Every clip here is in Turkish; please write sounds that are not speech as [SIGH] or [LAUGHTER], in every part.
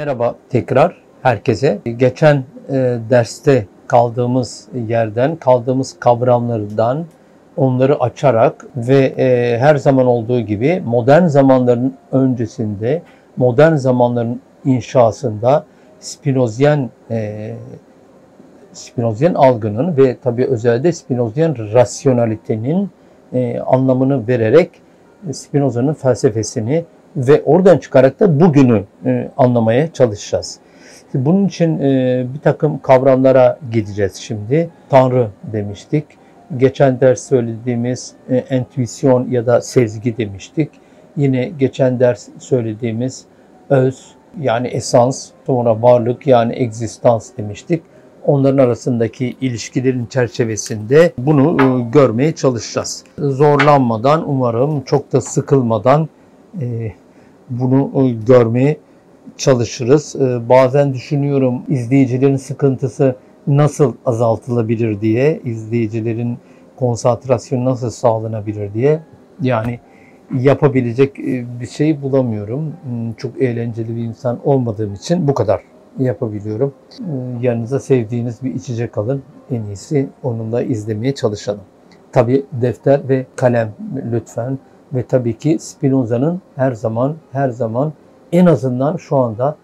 Merhaba tekrar herkese. Geçen e, derste kaldığımız yerden, kaldığımız kavramlardan onları açarak ve e, her zaman olduğu gibi modern zamanların öncesinde, modern zamanların inşasında Spinozyen e, Spinozyen algının ve tabii özellikle Spinozyen rasyonalitenin e, anlamını vererek Spinoza'nın felsefesini ve oradan çıkarak da bugünü e, anlamaya çalışacağız. Bunun için e, bir takım kavramlara gideceğiz şimdi. Tanrı demiştik. Geçen ders söylediğimiz e, entüisyon ya da sezgi demiştik. Yine geçen ders söylediğimiz öz yani esans, sonra varlık yani egzistans demiştik. Onların arasındaki ilişkilerin çerçevesinde bunu e, görmeye çalışacağız. Zorlanmadan umarım çok da sıkılmadan bunu e, görmeye çalışırız. E, bazen düşünüyorum izleyicilerin sıkıntısı nasıl azaltılabilir diye, izleyicilerin konsantrasyonu nasıl sağlanabilir diye. Yani yapabilecek bir şey bulamıyorum. Hmm, çok eğlenceli bir insan olmadığım için bu kadar yapabiliyorum. Yanınıza sevdiğiniz bir içecek alın. En iyisi onunla izlemeye çalışalım. Tabi defter ve kalem lütfen ve tabii ki Spinoza'nın her zaman her zaman en azından şu anda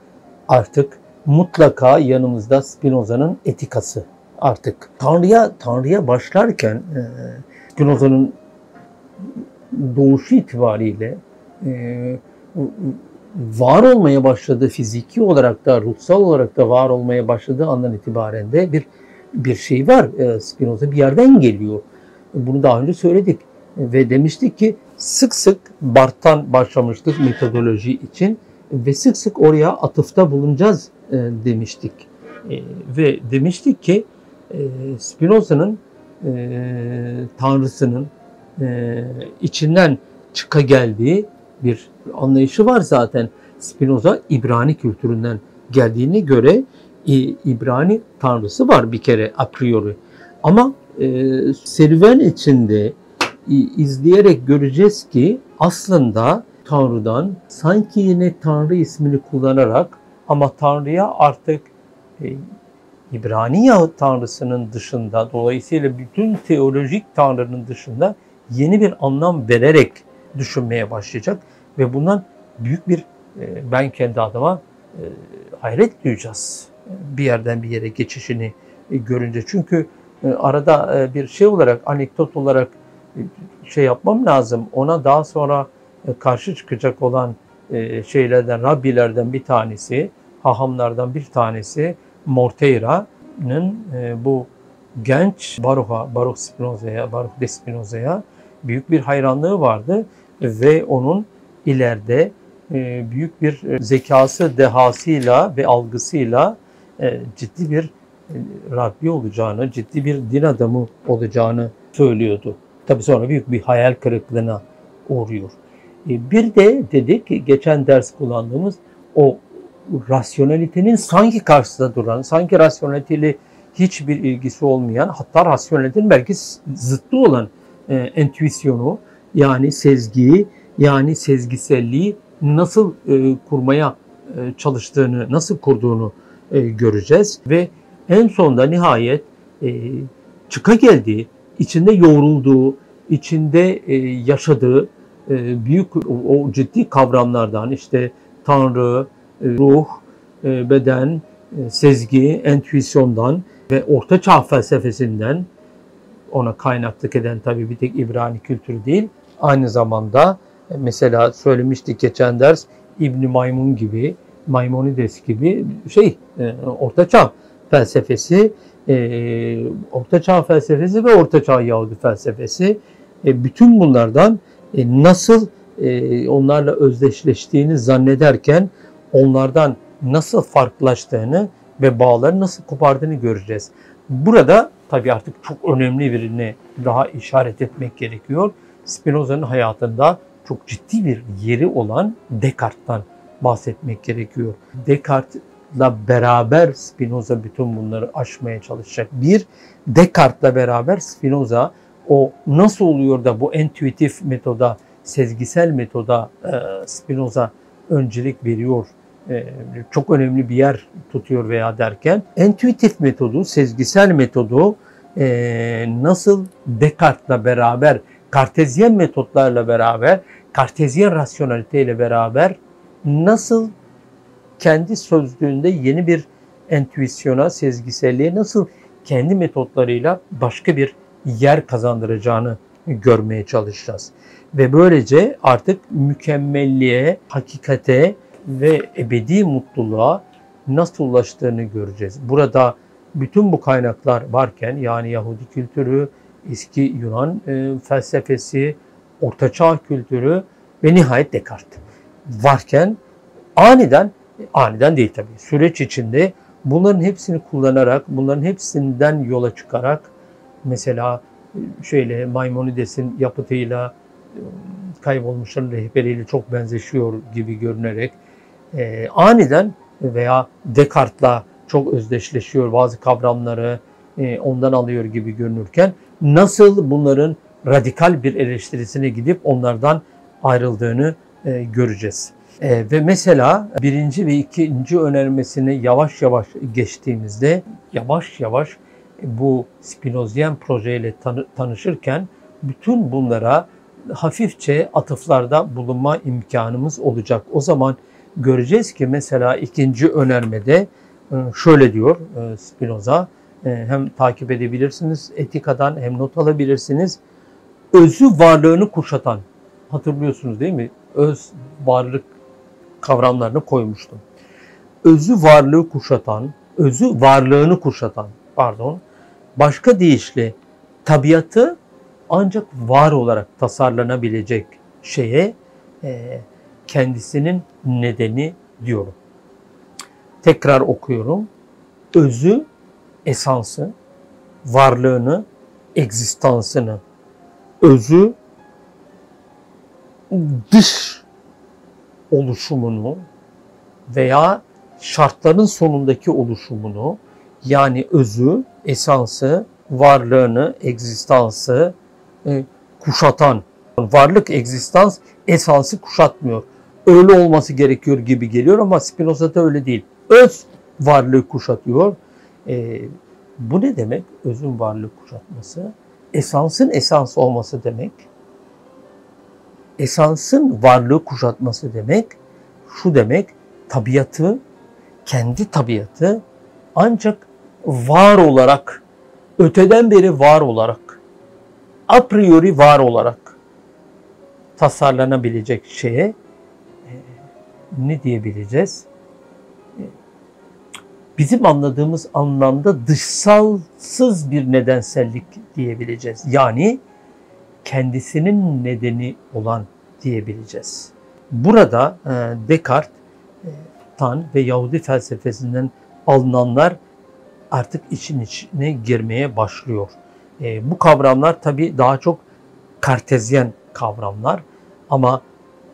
artık mutlaka yanımızda Spinoza'nın etikası artık. Tanrı'ya Tanrı'ya başlarken e, Spinoza'nın doğuşu itibariyle e, var olmaya başladığı fiziki olarak da ruhsal olarak da var olmaya başladığı andan itibaren de bir bir şey var. E, Spinoza bir yerden geliyor. Bunu daha önce söyledik ve demiştik ki sık sık Bart'tan başlamıştık metodoloji için ve sık sık oraya atıfta bulunacağız e, demiştik. E, ve demiştik ki e, Spinoza'nın e, Tanrısının e, içinden çıka geldiği bir anlayışı var zaten. Spinoza İbrani kültüründen geldiğine göre İbrani tanrısı var bir kere a priori. Ama e, serüven içinde izleyerek göreceğiz ki aslında Tanrı'dan sanki yine Tanrı ismini kullanarak ama Tanrı'ya artık e, İbraniye Tanrısının dışında dolayısıyla bütün teolojik Tanrı'nın dışında yeni bir anlam vererek düşünmeye başlayacak ve bundan büyük bir e, ben kendi adıma e, hayret duyacağız bir yerden bir yere geçişini e, görünce. Çünkü e, arada e, bir şey olarak anekdot olarak şey yapmam lazım. Ona daha sonra e, karşı çıkacak olan e, şeylerden, Rabbilerden bir tanesi, hahamlardan bir tanesi Morteira'nın e, bu genç Baruch'a, Baruch Spinoza'ya, Baruch de Spinoza'ya büyük bir hayranlığı vardı ve onun ileride büyük bir zekası, dehasıyla ve algısıyla ciddi bir Rabbi olacağını, ciddi bir din adamı olacağını söylüyordu. Tabi sonra büyük bir hayal kırıklığına uğruyor. E, bir de dedik geçen ders kullandığımız o rasyonelitenin sanki karşısında duran, sanki rasyoneliteyle hiçbir ilgisi olmayan, hatta rasyonelitenin belki zıttı olan e, entüisyonu yani sezgiyi yani sezgiselliği nasıl e, kurmaya e, çalıştığını, nasıl kurduğunu e, göreceğiz ve en sonunda nihayet e, çıka geldiği içinde yoğrulduğu, içinde e, yaşadığı e, büyük o ciddi kavramlardan işte Tanrı, e, ruh, beden, sezgi, entüisyondan ve Orta Çağ felsefesinden ona kaynaklık eden tabii bir tek İbrani kültürü değil. Aynı zamanda mesela söylemiştik geçen ders İbn Maymun gibi, Maimonides gibi şey Orta Çağ felsefesi e, Orta Çağ felsefesi ve Orta Çağ Yahudi felsefesi e, bütün bunlardan e, nasıl e, onlarla özdeşleştiğini zannederken onlardan nasıl farklılaştığını ve bağları nasıl kopardığını göreceğiz. Burada tabii artık çok önemli birini daha işaret etmek gerekiyor. Spinoza'nın hayatında çok ciddi bir yeri olan Descartes'tan bahsetmek gerekiyor. Descartes beraber Spinoza bütün bunları aşmaya çalışacak. Bir, Descartes'la beraber Spinoza o nasıl oluyor da bu entüitif metoda, sezgisel metoda e, Spinoza öncelik veriyor e, çok önemli bir yer tutuyor veya derken entüitif metodu, sezgisel metodu e, nasıl Descartes'la beraber, kartezyen metotlarla beraber, kartezyen rasyonelite ile beraber nasıl kendi sözlüğünde yeni bir entüisyona, sezgiselliğe nasıl kendi metotlarıyla başka bir yer kazandıracağını görmeye çalışacağız. Ve böylece artık mükemmelliğe, hakikate ve ebedi mutluluğa nasıl ulaştığını göreceğiz. Burada bütün bu kaynaklar varken yani Yahudi kültürü, eski Yunan e, felsefesi, ortaçağ kültürü ve nihayet Descartes varken aniden, aniden değil tabii, süreç içinde bunların hepsini kullanarak, bunların hepsinden yola çıkarak mesela şöyle Maimonides'in yapıtıyla kaybolmuşların rehberiyle çok benzeşiyor gibi görünerek e, aniden veya Descartes'la çok özdeşleşiyor bazı kavramları e, ondan alıyor gibi görünürken nasıl bunların radikal bir eleştirisine gidip onlardan ayrıldığını e, göreceğiz. E, ve mesela birinci ve ikinci önermesini yavaş yavaş geçtiğimizde yavaş yavaş bu Spinozyen projeyle tanı, tanışırken bütün bunlara hafifçe atıflarda bulunma imkanımız olacak. O zaman göreceğiz ki mesela ikinci önermede e, şöyle diyor e, Spinoza, e, hem takip edebilirsiniz etikadan hem not alabilirsiniz. Özü varlığını kuşatan, hatırlıyorsunuz değil mi? Öz varlık kavramlarını koymuştum. Özü varlığı kuşatan, özü varlığını kuşatan, pardon, başka deyişle tabiatı ancak var olarak tasarlanabilecek şeye e, kendisinin nedeni diyorum. Tekrar okuyorum. Özü, esansı, varlığını, egzistansını, özü, dış oluşumunu veya şartların sonundaki oluşumunu yani özü, esansı, varlığını, egzistansı e, kuşatan varlık, egzistans esansı kuşatmıyor. Öyle olması gerekiyor gibi geliyor ama Spinoza'da öyle değil. Öz varlığı kuşatıyor. E, bu ne demek? Özün varlığı kuşatması. Esansın esans olması demek. Esansın varlığı kuşatması demek. Şu demek tabiatı, kendi tabiatı ancak var olarak, öteden beri var olarak, a priori var olarak tasarlanabilecek şeye e, ne diyebileceğiz? E, bizim anladığımız anlamda dışsalsız bir nedensellik diyebileceğiz. Yani kendisinin nedeni olan diyebileceğiz. Burada e, Descartes'tan ve Yahudi felsefesinden alınanlar artık için içine girmeye başlıyor. bu kavramlar tabii daha çok kartezyen kavramlar ama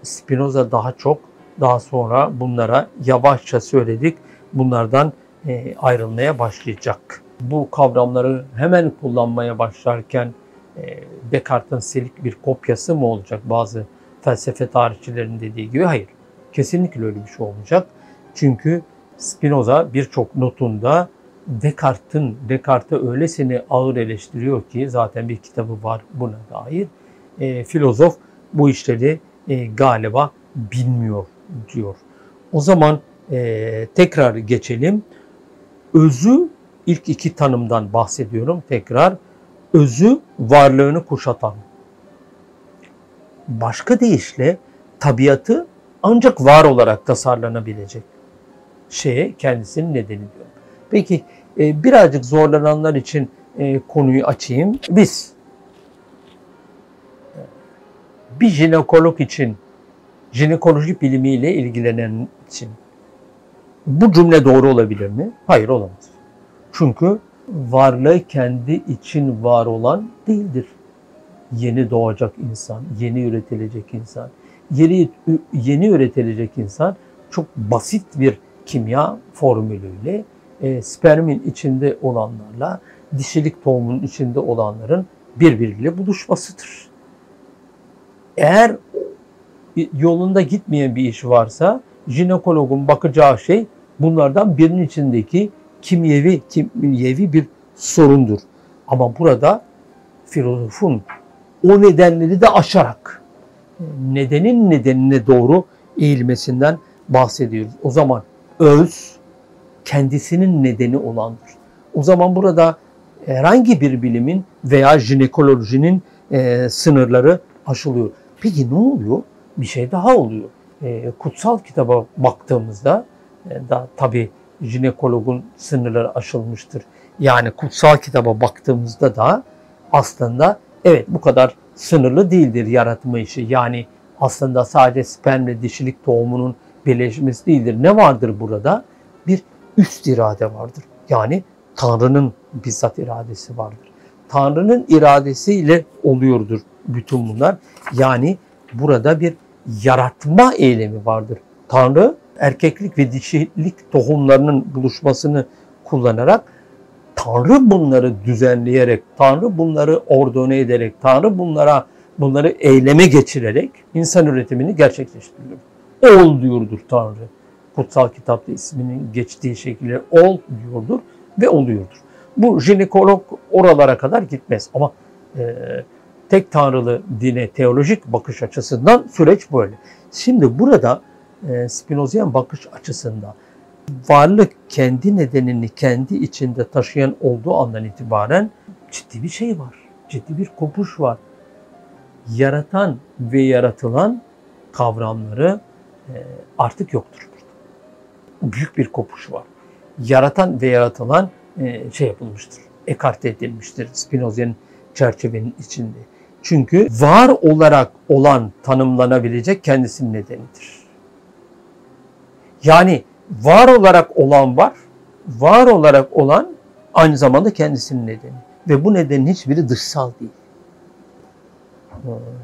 Spinoza daha çok daha sonra bunlara yavaşça söyledik. Bunlardan e, ayrılmaya başlayacak. Bu kavramları hemen kullanmaya başlarken e, Descartes'in silik bir kopyası mı olacak bazı felsefe tarihçilerin dediği gibi? Hayır. Kesinlikle öyle bir şey olmayacak. Çünkü Spinoza birçok notunda Descartes'in Descartes'e öylesine ağır eleştiriyor ki zaten bir kitabı var buna dair e, filozof bu işleri e, galiba bilmiyor diyor. O zaman e, tekrar geçelim. Özü ilk iki tanımdan bahsediyorum tekrar. Özü varlığını kuşatan. Başka deyişle tabiatı ancak var olarak tasarlanabilecek şeye kendisinin nedeni diyor. Peki e, birazcık zorlananlar için e, konuyu açayım. Biz bir jinekolog için, jinekoloji bilimiyle ilgilenen için bu cümle doğru olabilir mi? Hayır olamaz. Çünkü varlığı kendi için var olan değildir. Yeni doğacak insan, yeni üretilecek insan, yeni, yeni üretilecek insan çok basit bir kimya formülüyle e, spermin içinde olanlarla dişilik tohumunun içinde olanların birbiriyle buluşmasıdır. Eğer yolunda gitmeyen bir iş varsa jinekologun bakacağı şey bunlardan birinin içindeki kimyevi, kimyevi bir sorundur. Ama burada filozofun o nedenleri de aşarak nedenin nedenine doğru eğilmesinden bahsediyoruz. O zaman öz kendisinin nedeni olandır. O zaman burada herhangi bir bilimin veya jinekolojinin e, sınırları aşılıyor. Peki ne oluyor? Bir şey daha oluyor. E, kutsal kitaba baktığımızda e, da tabii jinekologun sınırları aşılmıştır. Yani kutsal kitaba baktığımızda da aslında evet bu kadar sınırlı değildir yaratma işi. Yani aslında sadece spermle dişilik tohumunun birleşmesi değildir. Ne vardır burada? Bir üst irade vardır. Yani Tanrı'nın bizzat iradesi vardır. Tanrı'nın iradesiyle oluyordur bütün bunlar. Yani burada bir yaratma eylemi vardır. Tanrı erkeklik ve dişilik tohumlarının buluşmasını kullanarak Tanrı bunları düzenleyerek, Tanrı bunları ordone ederek, Tanrı bunlara bunları eyleme geçirerek insan üretimini gerçekleştiriyor. Ol diyordur Tanrı. Kutsal kitapta isminin geçtiği şekilde ol diyordur ve oluyordur. Bu jinekolog oralara kadar gitmez ama e, tek tanrılı dine teolojik bakış açısından süreç böyle. Şimdi burada e, Spinozian bakış açısında varlık kendi nedenini kendi içinde taşıyan olduğu andan itibaren ciddi bir şey var. Ciddi bir kopuş var. Yaratan ve yaratılan kavramları e, artık yoktur. Büyük bir kopuş var. Yaratan ve yaratılan e, şey yapılmıştır. Ekarte edilmiştir Spinozia'nın çerçevenin içinde. Çünkü var olarak olan tanımlanabilecek kendisinin nedenidir. Yani var olarak olan var, var olarak olan aynı zamanda kendisinin nedeni. Ve bu nedenin hiçbiri dışsal değil.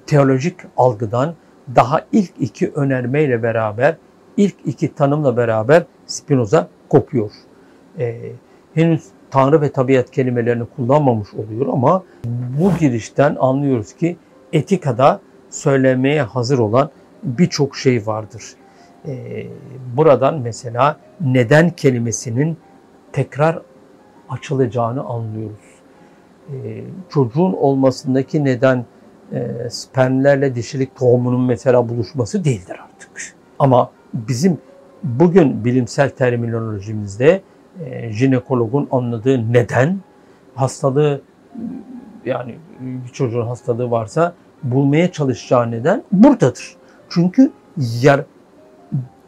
Teolojik algıdan daha ilk iki önermeyle beraber, ilk iki tanımla beraber Spinoza kopuyor. Ee, henüz Tanrı ve tabiat kelimelerini kullanmamış oluyor ama bu girişten anlıyoruz ki etikada söylemeye hazır olan birçok şey vardır. Ee, buradan mesela neden kelimesinin tekrar açılacağını anlıyoruz. Ee, çocuğun olmasındaki neden e, spermlerle dişilik tohumunun mesela buluşması değildir artık. Ama bizim bugün bilimsel terminolojimizde e, jinekologun anladığı neden hastalığı yani bir çocuğun hastalığı varsa bulmaya çalışacağı neden buradadır. Çünkü yer,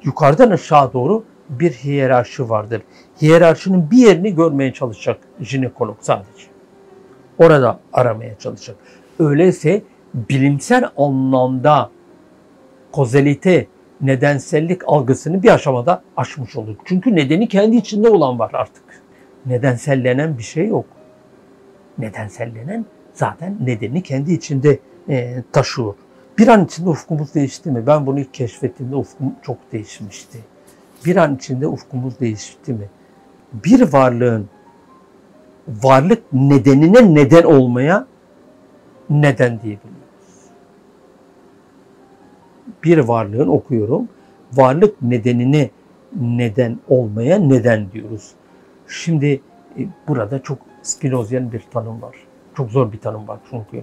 yukarıdan aşağı doğru bir hiyerarşi vardır. Hiyerarşinin bir yerini görmeye çalışacak jinekolog sadece. Orada aramaya çalışacak. Öyleyse bilimsel anlamda kozalite nedensellik algısını bir aşamada aşmış olur. Çünkü nedeni kendi içinde olan var artık. Nedensellenen bir şey yok. Nedensellenen zaten nedeni kendi içinde e, taşıyor. Bir an içinde ufkumuz değişti mi? Ben bunu ilk keşfettiğimde ufkum çok değişmişti. Bir an içinde ufkumuz değişti mi? Bir varlığın varlık nedenine neden olmaya neden diyebiliyoruz bir varlığın okuyorum. Varlık nedenini neden olmaya neden diyoruz. Şimdi e, burada çok Spinozian bir tanım var. Çok zor bir tanım var çünkü.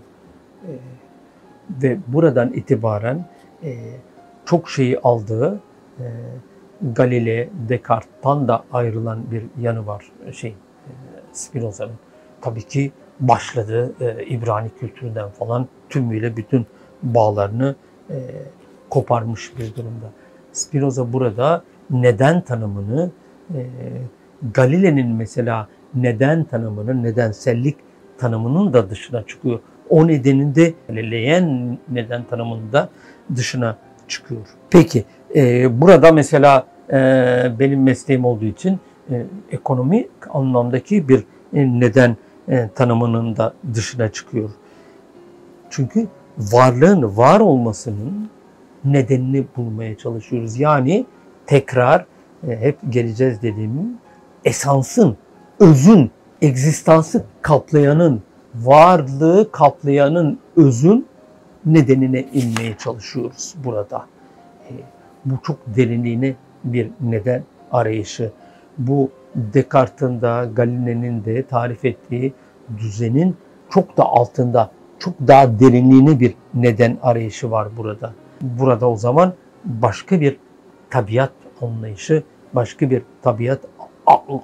E, ve buradan itibaren e, çok şeyi aldığı e, Galile, Descartes'tan da ayrılan bir yanı var şey e, Spinoza'nın. Tabii ki başladı e, İbrani kültüründen falan tümüyle bütün bağlarını e, koparmış bir durumda. Spinoza burada neden tanımını e, Galile'nin mesela neden tanımının, nedensellik tanımının da dışına çıkıyor. O nedeninde Galileyen neden tanımının da dışına çıkıyor. Peki e, burada mesela e, benim mesleğim olduğu için e, ekonomi anlamdaki bir e, neden e, tanımının da dışına çıkıyor. Çünkü varlığın var olmasının nedenini bulmaya çalışıyoruz. Yani tekrar e, hep geleceğiz dediğim esansın, özün, egzistansı kaplayanın, varlığı kaplayanın özün nedenine inmeye çalışıyoruz burada. E, Bu çok derinliğine bir neden arayışı. Bu Descartes'in de Galile'nin de tarif ettiği düzenin çok da altında, çok daha derinliğine bir neden arayışı var burada. Burada o zaman başka bir tabiat anlayışı, başka bir tabiat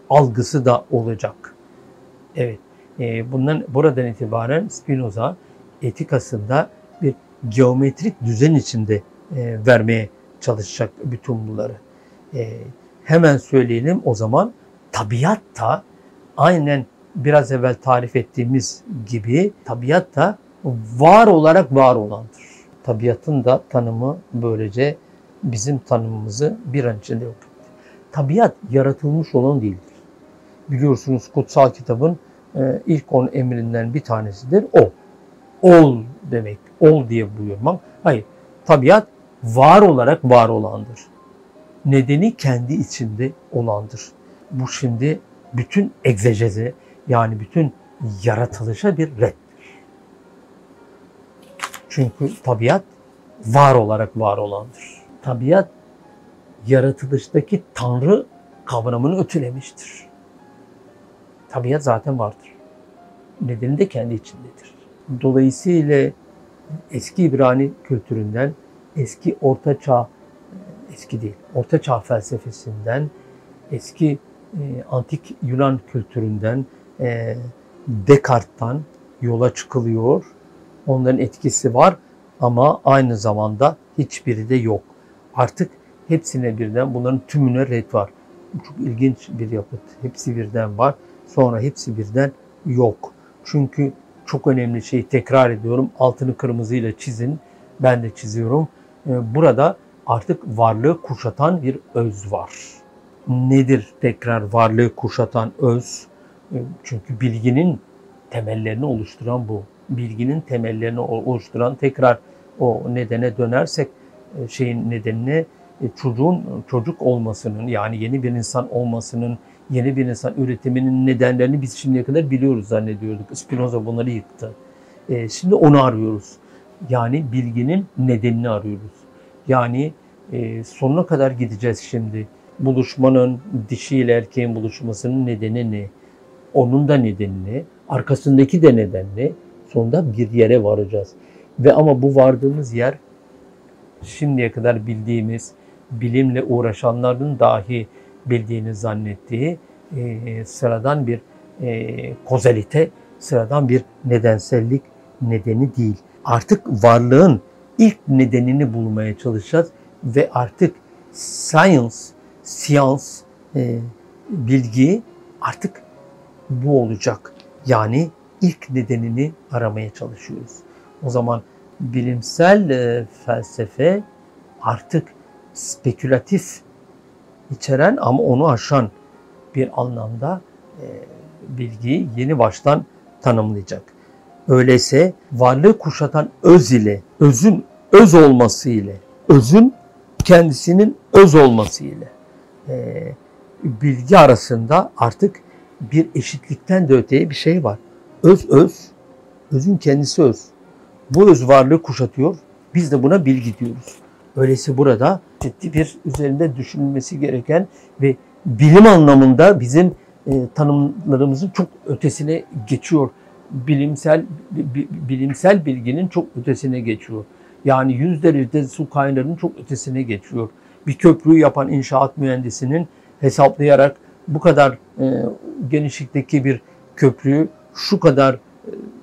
algısı da olacak. Evet, e, bundan buradan itibaren Spinoza etikasında bir geometrik düzen içinde e, vermeye çalışacak bütün bunları. E, hemen söyleyelim o zaman tabiat da aynen biraz evvel tarif ettiğimiz gibi tabiat da var olarak var olandır. Tabiatın da tanımı böylece bizim tanımımızı bir an içinde yok. Tabiat yaratılmış olan değildir. Biliyorsunuz kutsal kitabın e, ilk on emrinden bir tanesidir o. Ol demek, ol diye buyurmak. Hayır, tabiat var olarak var olandır. Nedeni kendi içinde olandır. Bu şimdi bütün egzeceze yani bütün yaratılışa bir reddir. Çünkü tabiat var olarak var olandır. Tabiat yaratılıştaki Tanrı kavramını ötülemiştir. Tabiat zaten vardır. Nedeni de kendi içindedir. Dolayısıyla eski İbrani kültüründen, eski Orta Çağ, eski değil, Orta Çağ felsefesinden, eski e, antik Yunan kültüründen, e, Descartes'tan yola çıkılıyor. Onların etkisi var ama aynı zamanda hiçbiri de yok. Artık hepsine birden bunların tümüne red var. Çok ilginç bir yapıt. Hepsi birden var. Sonra hepsi birden yok. Çünkü çok önemli şey tekrar ediyorum. Altını kırmızıyla çizin. Ben de çiziyorum. Ee, burada artık varlığı kuşatan bir öz var. Nedir tekrar varlığı kuşatan öz? Ee, çünkü bilginin temellerini oluşturan bu. Bilginin temellerini oluşturan tekrar o nedene dönersek e, şeyin nedenine e, çocuğun çocuk olmasının yani yeni bir insan olmasının, yeni bir insan üretiminin nedenlerini biz şimdiye kadar biliyoruz zannediyorduk. Spinoza bunları yıktı. E, şimdi onu arıyoruz. Yani bilginin nedenini arıyoruz. Yani sonuna kadar gideceğiz şimdi. Buluşmanın, dişi ile erkeğin buluşmasının nedeni ne? Onun da nedeni ne? Arkasındaki de neden ne? Sonunda bir yere varacağız. Ve ama bu vardığımız yer şimdiye kadar bildiğimiz, bilimle uğraşanların dahi bildiğini zannettiği e, sıradan bir e, kozalite, sıradan bir nedensellik nedeni değil. Artık varlığın ilk nedenini bulmaya çalışacağız ve artık science, science, e, bilgi artık bu olacak. Yani ilk nedenini aramaya çalışıyoruz. O zaman bilimsel e, felsefe artık spekülatif içeren ama onu aşan bir anlamda e, bilgiyi yeni baştan tanımlayacak. Öyleyse varlığı kuşatan öz ile, özün öz olması ile, özün kendisinin öz olması ile e, bilgi arasında artık bir eşitlikten de öteye bir şey var. Öz öz, özün kendisi öz. Bu öz varlığı kuşatıyor. Biz de buna bilgi diyoruz. Öyleyse burada ciddi bir üzerinde düşünülmesi gereken ve bilim anlamında bizim e, tanımlarımızın çok ötesine geçiyor. Bilimsel bilimsel bilginin çok ötesine geçiyor. Yani yüz derecede su kaynarının çok ötesine geçiyor. Bir köprüyü yapan inşaat mühendisinin hesaplayarak bu kadar e, genişlikteki bir köprüyü şu kadar e,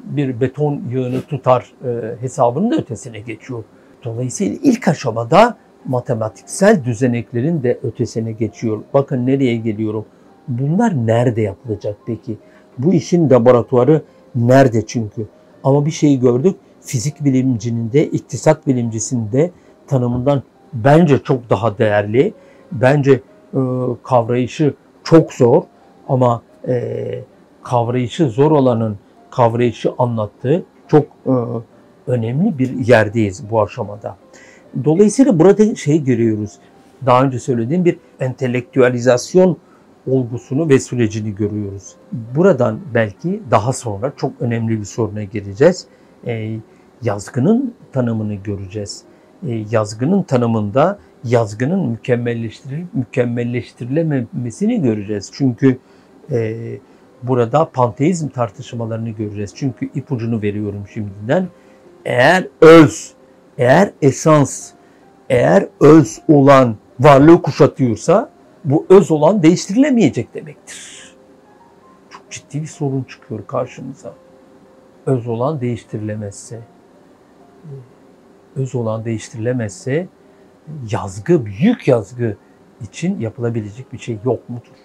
bir beton yığını tutar e, hesabının da ötesine geçiyor. Dolayısıyla ilk aşamada matematiksel düzeneklerin de ötesine geçiyor. Bakın nereye geliyorum. Bunlar nerede yapılacak peki? Bu işin laboratuvarı nerede çünkü? Ama bir şeyi gördük. Fizik bilimcinin de, iktisat bilimcisinin de tanımından bence çok daha değerli. Bence e, kavrayışı çok zor ama e, kavrayışı zor olanın kavrayışı anlattığı çok e, önemli bir yerdeyiz bu aşamada. Dolayısıyla burada şey görüyoruz. Daha önce söylediğim bir entelektüalizasyon olgusunu ve sürecini görüyoruz. Buradan belki daha sonra çok önemli bir soruna gireceğiz. E, yazgının tanımını göreceğiz. E, yazgının tanımında yazgının mükemmelleştirilip mükemmelleştirilememesini göreceğiz. Çünkü e, burada panteizm tartışmalarını göreceğiz. Çünkü ipucunu veriyorum şimdiden. Eğer öz, eğer esans, eğer öz olan varlığı kuşatıyorsa bu öz olan değiştirilemeyecek demektir. Çok ciddi bir sorun çıkıyor karşımıza. Öz olan değiştirilemezse, öz olan değiştirilemezse yazgı, büyük yazgı için yapılabilecek bir şey yok mudur?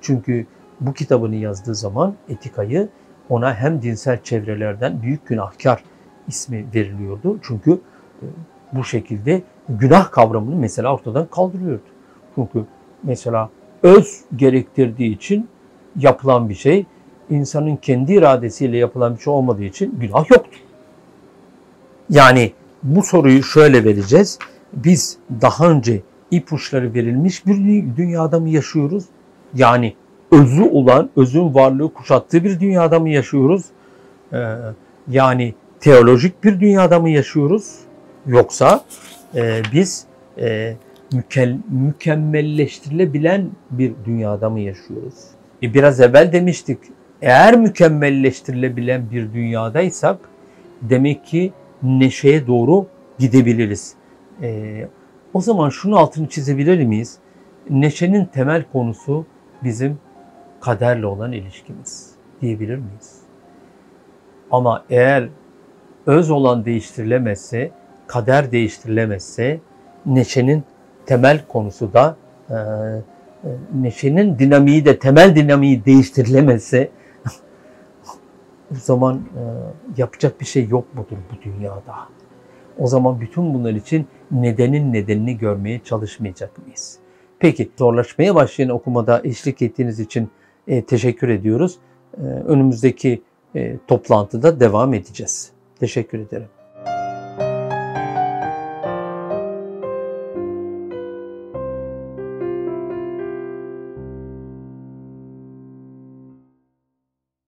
Çünkü bu kitabını yazdığı zaman etikayı ona hem dinsel çevrelerden büyük günahkar ismi veriliyordu. Çünkü e, bu şekilde günah kavramını mesela ortadan kaldırıyordu. Çünkü mesela öz gerektirdiği için yapılan bir şey, insanın kendi iradesiyle yapılan bir şey olmadığı için günah yoktur. Yani bu soruyu şöyle vereceğiz. Biz daha önce ipuçları verilmiş bir dünyada mı yaşıyoruz? Yani özü olan, özün varlığı kuşattığı bir dünyada mı yaşıyoruz? Ee, yani teolojik bir dünyada mı yaşıyoruz? Yoksa e, biz e, mükel, mükemmelleştirilebilen bir dünyada mı yaşıyoruz? E, biraz evvel demiştik, eğer mükemmelleştirilebilen bir dünyadaysak demek ki neşeye doğru gidebiliriz. E, o zaman şunu altını çizebilir miyiz? Neşenin temel konusu bizim kaderle olan ilişkimiz diyebilir miyiz? Ama eğer öz olan değiştirilemezse, kader değiştirilemezse, neşenin temel konusu da e, e, neşenin dinamiği de temel dinamiği değiştirilemezse [LAUGHS] o zaman e, yapacak bir şey yok mudur bu dünyada? O zaman bütün bunlar için nedenin nedenini görmeye çalışmayacak mıyız? Peki zorlaşmaya başlayan okumada eşlik ettiğiniz için e, teşekkür ediyoruz. E, önümüzdeki e, toplantıda devam edeceğiz. Teşekkür ederim.